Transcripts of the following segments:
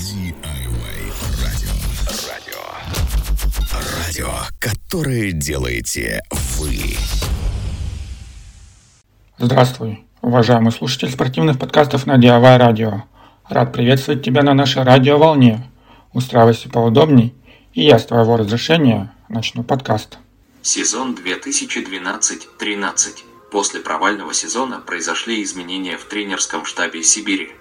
DIY радио. Радио. Радио, которое делаете вы. Здравствуй, уважаемый слушатель спортивных подкастов на DIY радио. Рад приветствовать тебя на нашей радиоволне. Устраивайся поудобней, и я с твоего разрешения начну подкаст. Сезон 2012-13. После провального сезона произошли изменения в тренерском штабе Сибири.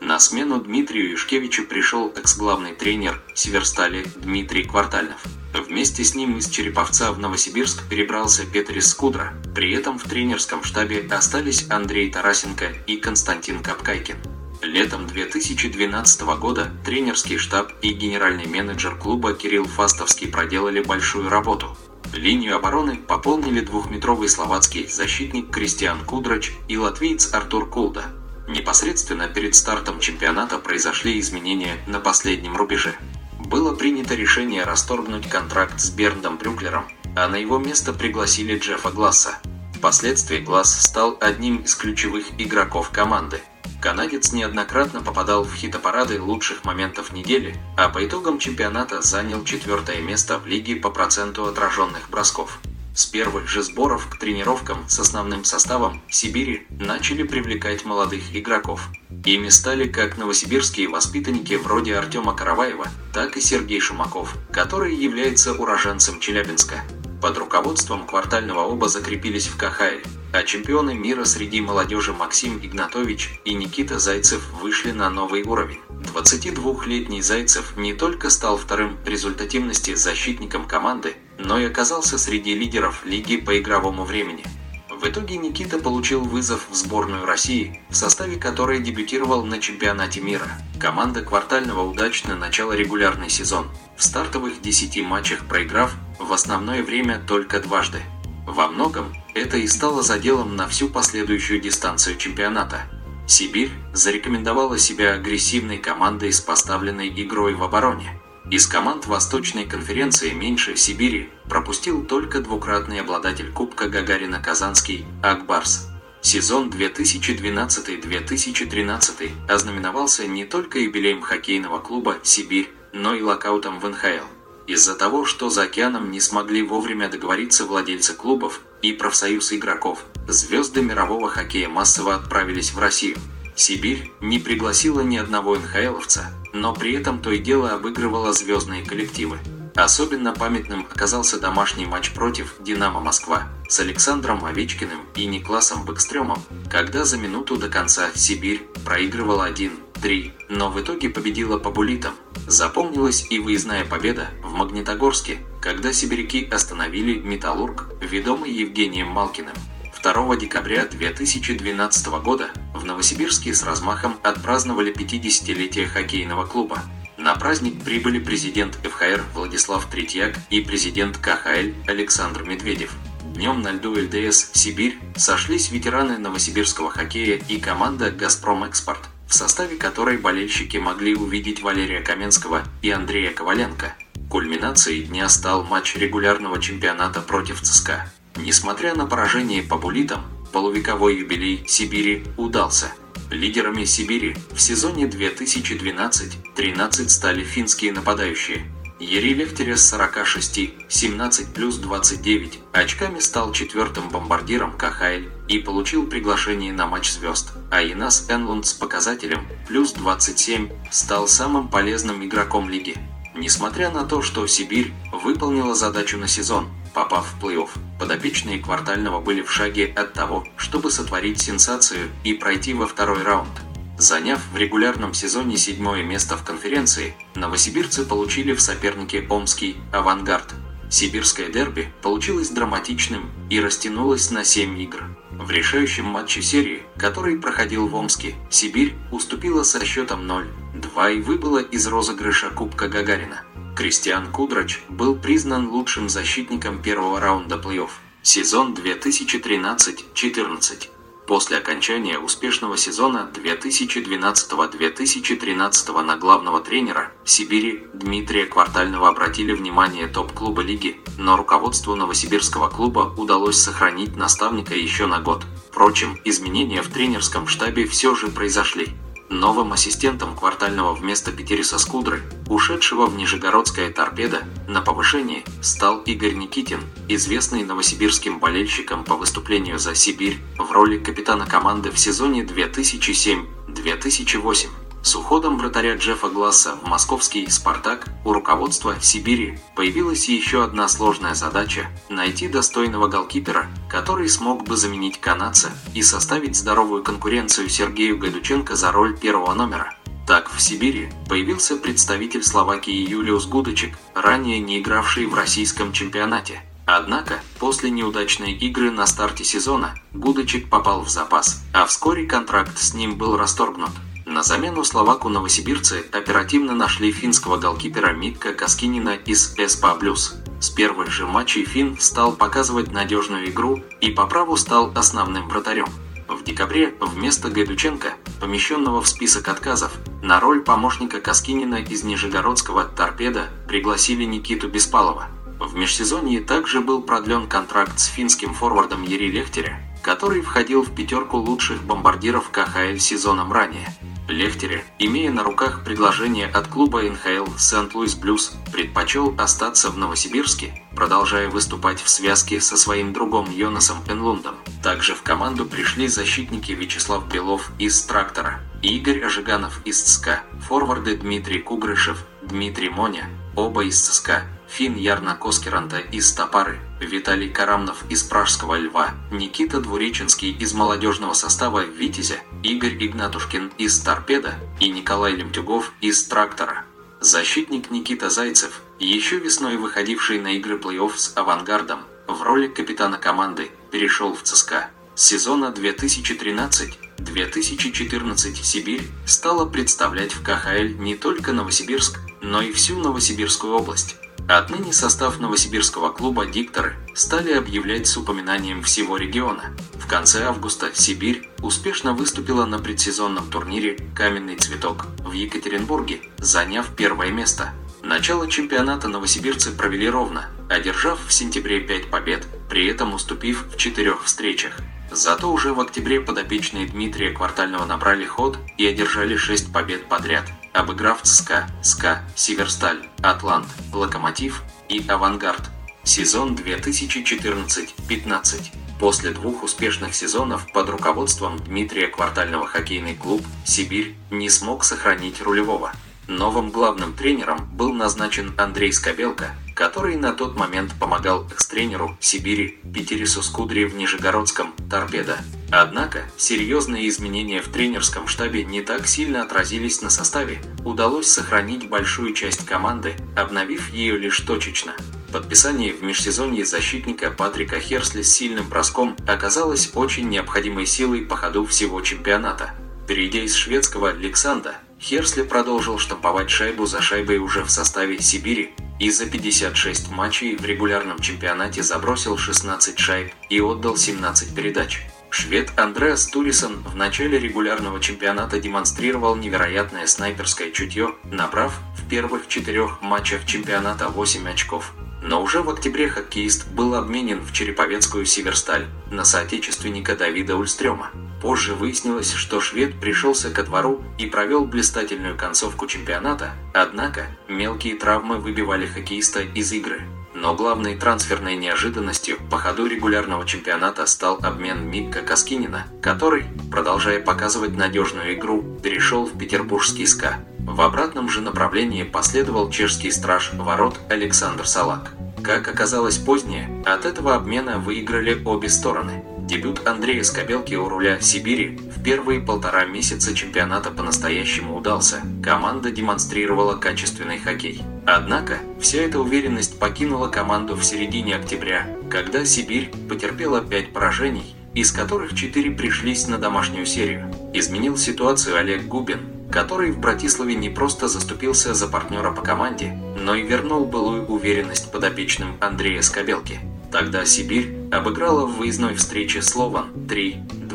На смену Дмитрию Юшкевичу пришел экс-главный тренер Северстали Дмитрий Квартальнов. Вместе с ним из Череповца в Новосибирск перебрался Петрис Скудра. При этом в тренерском штабе остались Андрей Тарасенко и Константин Капкайкин. Летом 2012 года тренерский штаб и генеральный менеджер клуба Кирилл Фастовский проделали большую работу. Линию обороны пополнили двухметровый словацкий защитник Кристиан Кудрач и латвиец Артур Кулда. Непосредственно перед стартом чемпионата произошли изменения на последнем рубеже. Было принято решение расторгнуть контракт с Берндом Брюклером, а на его место пригласили Джеффа Гласса. Впоследствии Гласс стал одним из ключевых игроков команды. Канадец неоднократно попадал в хит-парады лучших моментов недели, а по итогам чемпионата занял четвертое место в лиге по проценту отраженных бросков. С первых же сборов к тренировкам с основным составом Сибири начали привлекать молодых игроков. Ими стали как новосибирские воспитанники вроде Артема Караваева, так и Сергей Шумаков, который является уроженцем Челябинска. Под руководством квартального оба закрепились в КХЛ, а чемпионы мира среди молодежи Максим Игнатович и Никита Зайцев вышли на новый уровень. 22-летний Зайцев не только стал вторым результативности защитником команды, но и оказался среди лидеров лиги по игровому времени. В итоге Никита получил вызов в сборную России, в составе которой дебютировал на чемпионате мира. Команда квартального удачно начала регулярный сезон, в стартовых 10 матчах проиграв в основное время только дважды. Во многом это и стало заделом на всю последующую дистанцию чемпионата. Сибирь зарекомендовала себя агрессивной командой с поставленной игрой в обороне. Из команд Восточной конференции меньше Сибири пропустил только двукратный обладатель Кубка Гагарина Казанский Акбарс. Сезон 2012-2013 ознаменовался не только юбилеем хоккейного клуба «Сибирь», но и локаутом в НХЛ. Из-за того, что за океаном не смогли вовремя договориться владельцы клубов и профсоюз игроков, звезды мирового хоккея массово отправились в Россию. Сибирь не пригласила ни одного НХЛовца, но при этом то и дело обыгрывала звездные коллективы. Особенно памятным оказался домашний матч против «Динамо Москва» с Александром Овечкиным и Никласом Бэкстрёмом, когда за минуту до конца Сибирь проигрывала 1-3, но в итоге победила по булитам. Запомнилась и выездная победа в Магнитогорске, когда сибиряки остановили «Металлург», ведомый Евгением Малкиным. 2 декабря 2012 года в Новосибирске с размахом отпраздновали 50-летие хоккейного клуба. На праздник прибыли президент ФХР Владислав Третьяк и президент КХЛ Александр Медведев. Днем на льду ЛДС «Сибирь» сошлись ветераны новосибирского хоккея и команда «Газпром Экспорт», в составе которой болельщики могли увидеть Валерия Каменского и Андрея Коваленко. Кульминацией дня стал матч регулярного чемпионата против ЦСКА. Несмотря на поражение по булитам, полувековой юбилей Сибири удался. Лидерами Сибири в сезоне 2012-13 стали финские нападающие. Ерий Лехтерес 46, 17 плюс 29 очками стал четвертым бомбардиром КХЛ и получил приглашение на матч звезд, а Инас Энлунд с показателем плюс 27 стал самым полезным игроком лиги. Несмотря на то, что Сибирь выполнила задачу на сезон, попав в плей-офф, подопечные квартального были в шаге от того, чтобы сотворить сенсацию и пройти во второй раунд. Заняв в регулярном сезоне седьмое место в конференции, новосибирцы получили в сопернике Омский «Авангард». Сибирское дерби получилось драматичным и растянулось на 7 игр. В решающем матче серии, который проходил в Омске, Сибирь уступила со счетом 0-2 и выбыла из розыгрыша Кубка Гагарина. Кристиан Кудрач был признан лучшим защитником первого раунда плей-офф. Сезон 2013-14. После окончания успешного сезона 2012-2013 на главного тренера Сибири Дмитрия Квартального обратили внимание топ-клуба лиги, но руководству новосибирского клуба удалось сохранить наставника еще на год. Впрочем, изменения в тренерском штабе все же произошли. Новым ассистентом квартального вместо Петериса Скудры, ушедшего в Нижегородское торпедо, на повышении стал Игорь Никитин, известный новосибирским болельщикам по выступлению за Сибирь в роли капитана команды в сезоне 2007-2008. С уходом вратаря Джеффа Гласса в московский «Спартак» у руководства Сибири появилась еще одна сложная задача – найти достойного голкипера, который смог бы заменить канадца и составить здоровую конкуренцию Сергею Гадученко за роль первого номера. Так, в Сибири появился представитель Словакии Юлиус Гудочек, ранее не игравший в российском чемпионате. Однако, после неудачной игры на старте сезона, Гудочек попал в запас, а вскоре контракт с ним был расторгнут. На замену словаку новосибирцы оперативно нашли финского голкипера Микка Каскинина из СПА Блюз. С первых же матчей Финн стал показывать надежную игру и по праву стал основным вратарем. В декабре вместо Гайдученко, помещенного в список отказов, на роль помощника Каскинина из Нижегородского «Торпеда» пригласили Никиту Беспалова. В межсезонье также был продлен контракт с финским форвардом Ери Лехтеря, который входил в пятерку лучших бомбардиров КХЛ сезоном ранее. Лехтере, имея на руках предложение от клуба НХЛ Сент-Луис Блюз, предпочел остаться в Новосибирске, продолжая выступать в связке со своим другом Йонасом Энлундом. Также в команду пришли защитники Вячеслав Белов из «Трактора», Игорь Ожиганов из ЦСКА, форварды Дмитрий Кугрышев, Дмитрий Моня, оба из ЦСКА, Фин Ярна Коскеранта из Топары, Виталий Карамнов из Пражского Льва, Никита Двуреченский из молодежного состава Витязя, Игорь Игнатушкин из Торпеда и Николай Лемтюгов из Трактора. Защитник Никита Зайцев, еще весной выходивший на игры плей-офф с «Авангардом», в роли капитана команды, перешел в ЦСКА. Сезона 2013-2014 Сибирь стала представлять в КХЛ не только Новосибирск, но и всю Новосибирскую область. Отныне состав новосибирского клуба «Дикторы» стали объявлять с упоминанием всего региона. В конце августа Сибирь успешно выступила на предсезонном турнире «Каменный цветок» в Екатеринбурге, заняв первое место. Начало чемпионата новосибирцы провели ровно, одержав в сентябре 5 побед, при этом уступив в четырех встречах. Зато уже в октябре подопечные Дмитрия Квартального набрали ход и одержали 6 побед подряд, обыграв ЦСКА, СКА, Северсталь, Атлант, Локомотив и Авангард. Сезон 2014-15. После двух успешных сезонов под руководством Дмитрия Квартального хоккейный клуб «Сибирь» не смог сохранить рулевого. Новым главным тренером был назначен Андрей Скобелко, который на тот момент помогал экс-тренеру Сибири Петерису Скудри в Нижегородском «Торпедо». Однако, серьезные изменения в тренерском штабе не так сильно отразились на составе. Удалось сохранить большую часть команды, обновив ее лишь точечно. Подписание в межсезонье защитника Патрика Херсли с сильным броском оказалось очень необходимой силой по ходу всего чемпионата. Перейдя из шведского Александра, Херсли продолжил штамповать шайбу за шайбой уже в составе Сибири и за 56 матчей в регулярном чемпионате забросил 16 шайб и отдал 17 передач. Швед Андреас Турисон в начале регулярного чемпионата демонстрировал невероятное снайперское чутье, набрав в первых четырех матчах чемпионата 8 очков. Но уже в октябре хоккеист был обменен в Череповецкую Северсталь на соотечественника Давида Ульстрема. Позже выяснилось, что швед пришелся ко двору и провел блистательную концовку чемпионата, однако мелкие травмы выбивали хоккеиста из игры. Но главной трансферной неожиданностью по ходу регулярного чемпионата стал обмен Микка Каскинина, который, продолжая показывать надежную игру, перешел в петербургский СКА. В обратном же направлении последовал чешский страж ворот Александр Салак. Как оказалось позднее, от этого обмена выиграли обе стороны. Дебют Андрея Скобелки у руля Сибири первые полтора месяца чемпионата по-настоящему удался. Команда демонстрировала качественный хоккей. Однако, вся эта уверенность покинула команду в середине октября, когда Сибирь потерпела 5 поражений, из которых 4 пришлись на домашнюю серию. Изменил ситуацию Олег Губин, который в Братиславе не просто заступился за партнера по команде, но и вернул былую уверенность подопечным Андрея Скобелки. Тогда Сибирь обыграла в выездной встрече Слован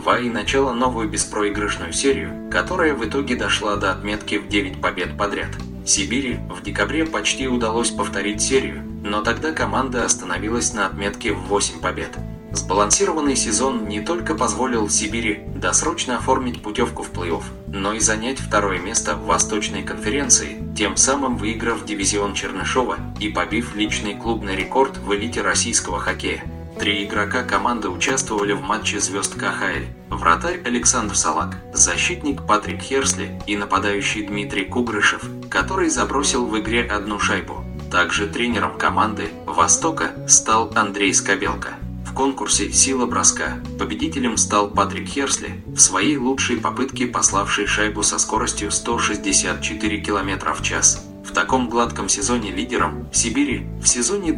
3-2 и начала новую беспроигрышную серию, которая в итоге дошла до отметки в 9 побед подряд. Сибири в декабре почти удалось повторить серию, но тогда команда остановилась на отметке в 8 побед. Сбалансированный сезон не только позволил Сибири досрочно оформить путевку в плей-офф, но и занять второе место в Восточной конференции, тем самым выиграв дивизион Чернышова и побив личный клубный рекорд в элите российского хоккея. Три игрока команды участвовали в матче звезд КХЛ. Вратарь Александр Салак, защитник Патрик Херсли и нападающий Дмитрий Кугрышев, который забросил в игре одну шайбу. Также тренером команды «Востока» стал Андрей Скобелко. В конкурсе «Сила броска» победителем стал Патрик Херсли, в своей лучшей попытке пославший шайбу со скоростью 164 км в час. В таком гладком сезоне лидером Сибири в сезоне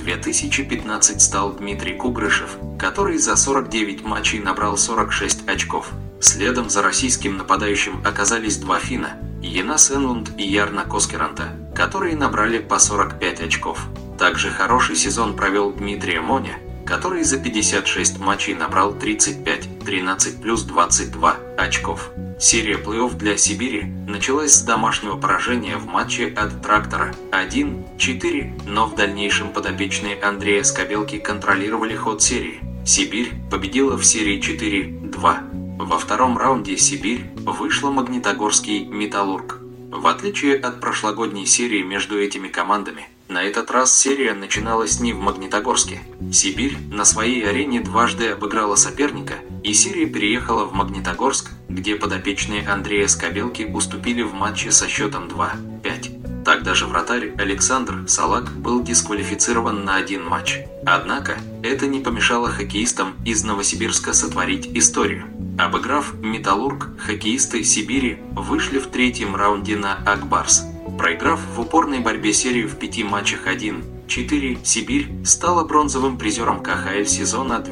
2014-2015 стал Дмитрий Кугрышев, который за 49 матчей набрал 46 очков. Следом за российским нападающим оказались два финна – Енас Энлунд и Ярна Коскеранта, которые набрали по 45 очков. Также хороший сезон провел Дмитрий Моня, который за 56 матчей набрал 35, 13 плюс 22 очков. Серия плей-офф для Сибири началась с домашнего поражения в матче от Трактора 1-4, но в дальнейшем подопечные Андрея Скобелки контролировали ход серии. Сибирь победила в серии 4-2. Во втором раунде Сибирь вышла Магнитогорский Металлург. В отличие от прошлогодней серии между этими командами, на этот раз серия начиналась не в Магнитогорске. Сибирь на своей арене дважды обыграла соперника, и серия переехала в Магнитогорск, где подопечные Андрея Скобелки уступили в матче со счетом 2-5. Тогда же вратарь Александр Салак был дисквалифицирован на один матч. Однако, это не помешало хоккеистам из Новосибирска сотворить историю. Обыграв «Металлург», хоккеисты Сибири вышли в третьем раунде на Акбарс. Проиграв в упорной борьбе серию в пяти матчах 1-4, Сибирь стала бронзовым призером КХЛ сезона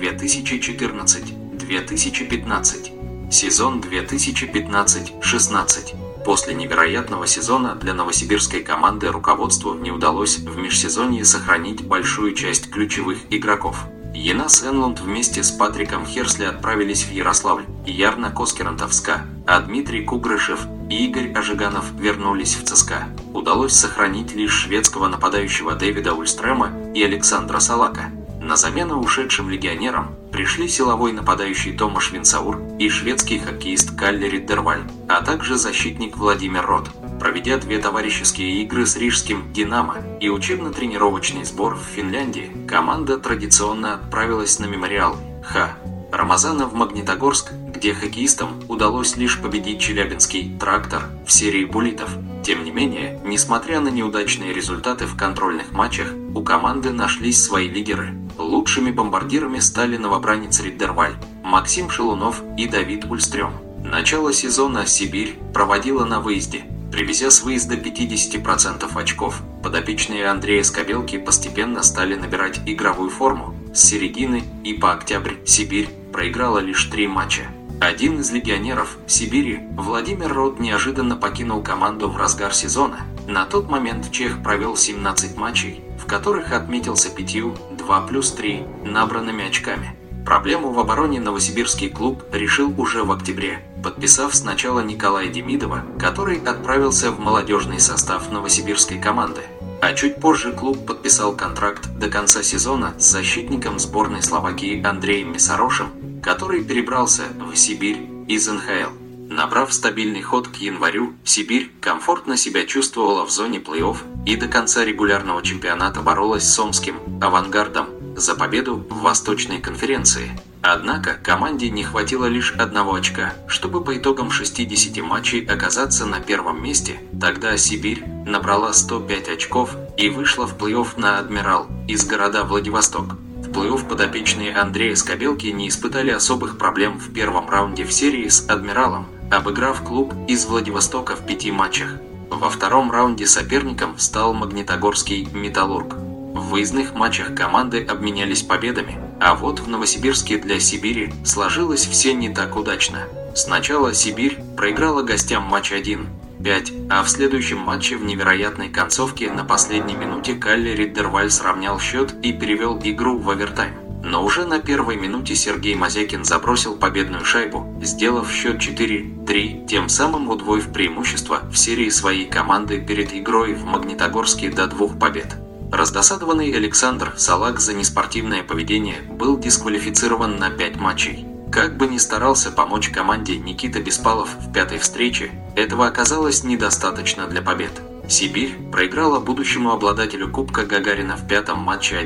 2014-2015. Сезон 2015-16. После невероятного сезона для новосибирской команды руководству не удалось в межсезонье сохранить большую часть ключевых игроков. Енас Энлунд вместе с Патриком Херсли отправились в Ярославль, Ярна Коскерантовска, а Дмитрий Кугрышев и Игорь Ожиганов вернулись в ЦСКА. Удалось сохранить лишь шведского нападающего Дэвида Ульстрема и Александра Салака. На замену ушедшим легионерам пришли силовой нападающий Томаш Винсаур и шведский хоккеист Каллери Дерваль, а также защитник Владимир Рот. Проведя две товарищеские игры с рижским «Динамо» и учебно-тренировочный сбор в Финляндии, команда традиционно отправилась на мемориал Х. Рамазана в Магнитогорск, где хоккеистам удалось лишь победить челябинский «Трактор» в серии буллитов. Тем не менее, несмотря на неудачные результаты в контрольных матчах, у команды нашлись свои лидеры. Лучшими бомбардирами стали новобранец Риддерваль, Максим Шелунов и Давид Ульстрем. Начало сезона Сибирь проводила на выезде, привезя с выезда 50% очков. Подопечные Андрея Скобелки постепенно стали набирать игровую форму. С середины и по октябрь Сибирь проиграла лишь три матча. Один из легионеров Сибири, Владимир Рот, неожиданно покинул команду в разгар сезона. На тот момент Чех провел 17 матчей, в которых отметился пятью 2 плюс 3 набранными очками. Проблему в обороне новосибирский клуб решил уже в октябре, подписав сначала Николая Демидова, который отправился в молодежный состав новосибирской команды. А чуть позже клуб подписал контракт до конца сезона с защитником сборной Словакии Андреем Месарошем, который перебрался в Сибирь из НХЛ. Набрав стабильный ход к январю, Сибирь комфортно себя чувствовала в зоне плей-офф и до конца регулярного чемпионата боролась с Омским «Авангардом» за победу в Восточной конференции. Однако команде не хватило лишь одного очка, чтобы по итогам 60 матчей оказаться на первом месте. Тогда Сибирь набрала 105 очков и вышла в плей-офф на «Адмирал» из города Владивосток. В плей-офф подопечные Андрея Скобелки не испытали особых проблем в первом раунде в серии с «Адмиралом», обыграв клуб из Владивостока в пяти матчах. Во втором раунде соперником стал Магнитогорский «Металлург». В выездных матчах команды обменялись победами, а вот в Новосибирске для Сибири сложилось все не так удачно. Сначала Сибирь проиграла гостям матч 1 5, а в следующем матче в невероятной концовке на последней минуте Калли Риддерваль сравнял счет и перевел игру в овертайм. Но уже на первой минуте Сергей Мазякин забросил победную шайбу, сделав счет 4-3, тем самым удвоив преимущество в серии своей команды перед игрой в Магнитогорске до двух побед. Раздосадованный Александр Салак за неспортивное поведение был дисквалифицирован на 5 матчей. Как бы ни старался помочь команде Никита Беспалов в пятой встрече, этого оказалось недостаточно для побед. Сибирь проиграла будущему обладателю Кубка Гагарина в пятом матче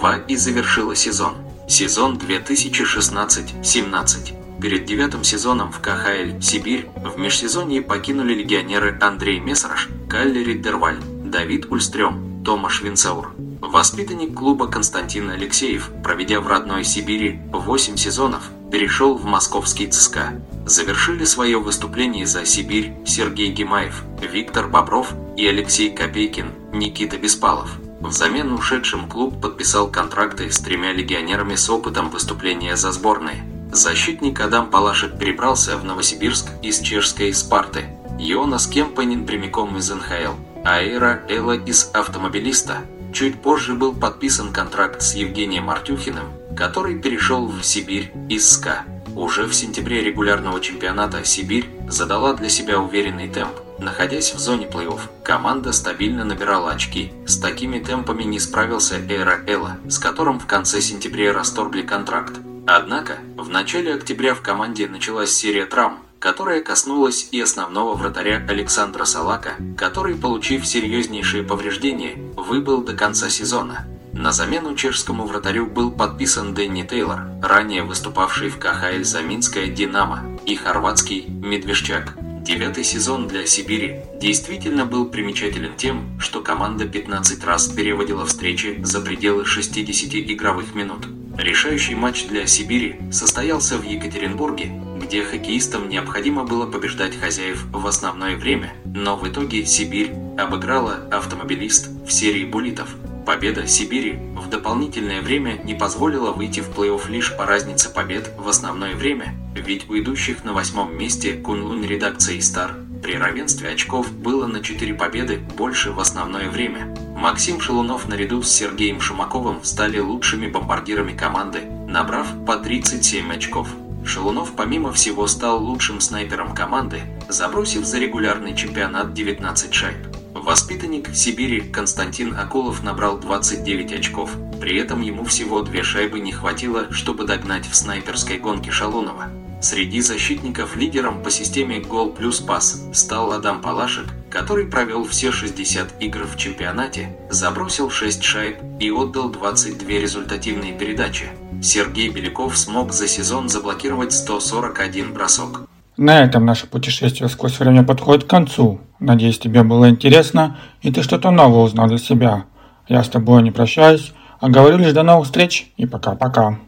1-2 и завершила сезон. Сезон 2016-17. Перед девятым сезоном в КХЛ «Сибирь» в межсезонье покинули легионеры Андрей Мессерш, Калли Риддерваль, Давид Ульстрём, Томаш Винцаур. Воспитанник клуба Константин Алексеев, проведя в родной Сибири 8 сезонов, перешел в московский ЦСКА. Завершили свое выступление за Сибирь Сергей Гимаев, Виктор Бобров и Алексей Копейкин, Никита Беспалов. Взамен ушедшим клуб подписал контракты с тремя легионерами с опытом выступления за сборные. Защитник Адам Палашек перебрался в Новосибирск из чешской Спарты. Йонас Кемпанин прямиком из НХЛ, а Эра Элла из автомобилиста. Чуть позже был подписан контракт с Евгением Артюхиным, который перешел в Сибирь из СКА. Уже в сентябре регулярного чемпионата Сибирь задала для себя уверенный темп. Находясь в зоне плей-офф, команда стабильно набирала очки. С такими темпами не справился Эра Элла, с которым в конце сентября расторгли контракт. Однако, в начале октября в команде началась серия травм, которая коснулась и основного вратаря Александра Салака, который, получив серьезнейшие повреждения, выбыл до конца сезона. На замену чешскому вратарю был подписан Дэнни Тейлор, ранее выступавший в КХЛ за Минское «Динамо», и хорватский «Медвежчак». Девятый сезон для Сибири действительно был примечателен тем, что команда 15 раз переводила встречи за пределы 60 игровых минут. Решающий матч для Сибири состоялся в Екатеринбурге, где хоккеистам необходимо было побеждать хозяев в основное время, но в итоге Сибирь обыграла автомобилист в серии буллитов – Победа Сибири в дополнительное время не позволила выйти в плей-офф лишь по разнице побед в основное время, ведь у идущих на восьмом месте Кунлунь редакции Стар при равенстве очков было на 4 победы больше в основное время. Максим Шелунов наряду с Сергеем Шумаковым стали лучшими бомбардирами команды, набрав по 37 очков. Шелунов помимо всего стал лучшим снайпером команды, забросив за регулярный чемпионат 19 шайб. Воспитанник Сибири Константин Акулов набрал 29 очков, при этом ему всего две шайбы не хватило, чтобы догнать в снайперской гонке Шалунова. Среди защитников лидером по системе гол плюс пас стал Адам Палашек, который провел все 60 игр в чемпионате, забросил 6 шайб и отдал 22 результативные передачи. Сергей Беляков смог за сезон заблокировать 141 бросок. На этом наше путешествие сквозь время подходит к концу. Надеюсь, тебе было интересно, и ты что-то новое узнал для себя. Я с тобой не прощаюсь, а говорю лишь до новых встреч и пока-пока.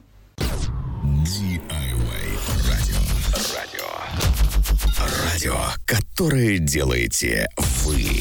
Радио. Радио, которое делаете вы.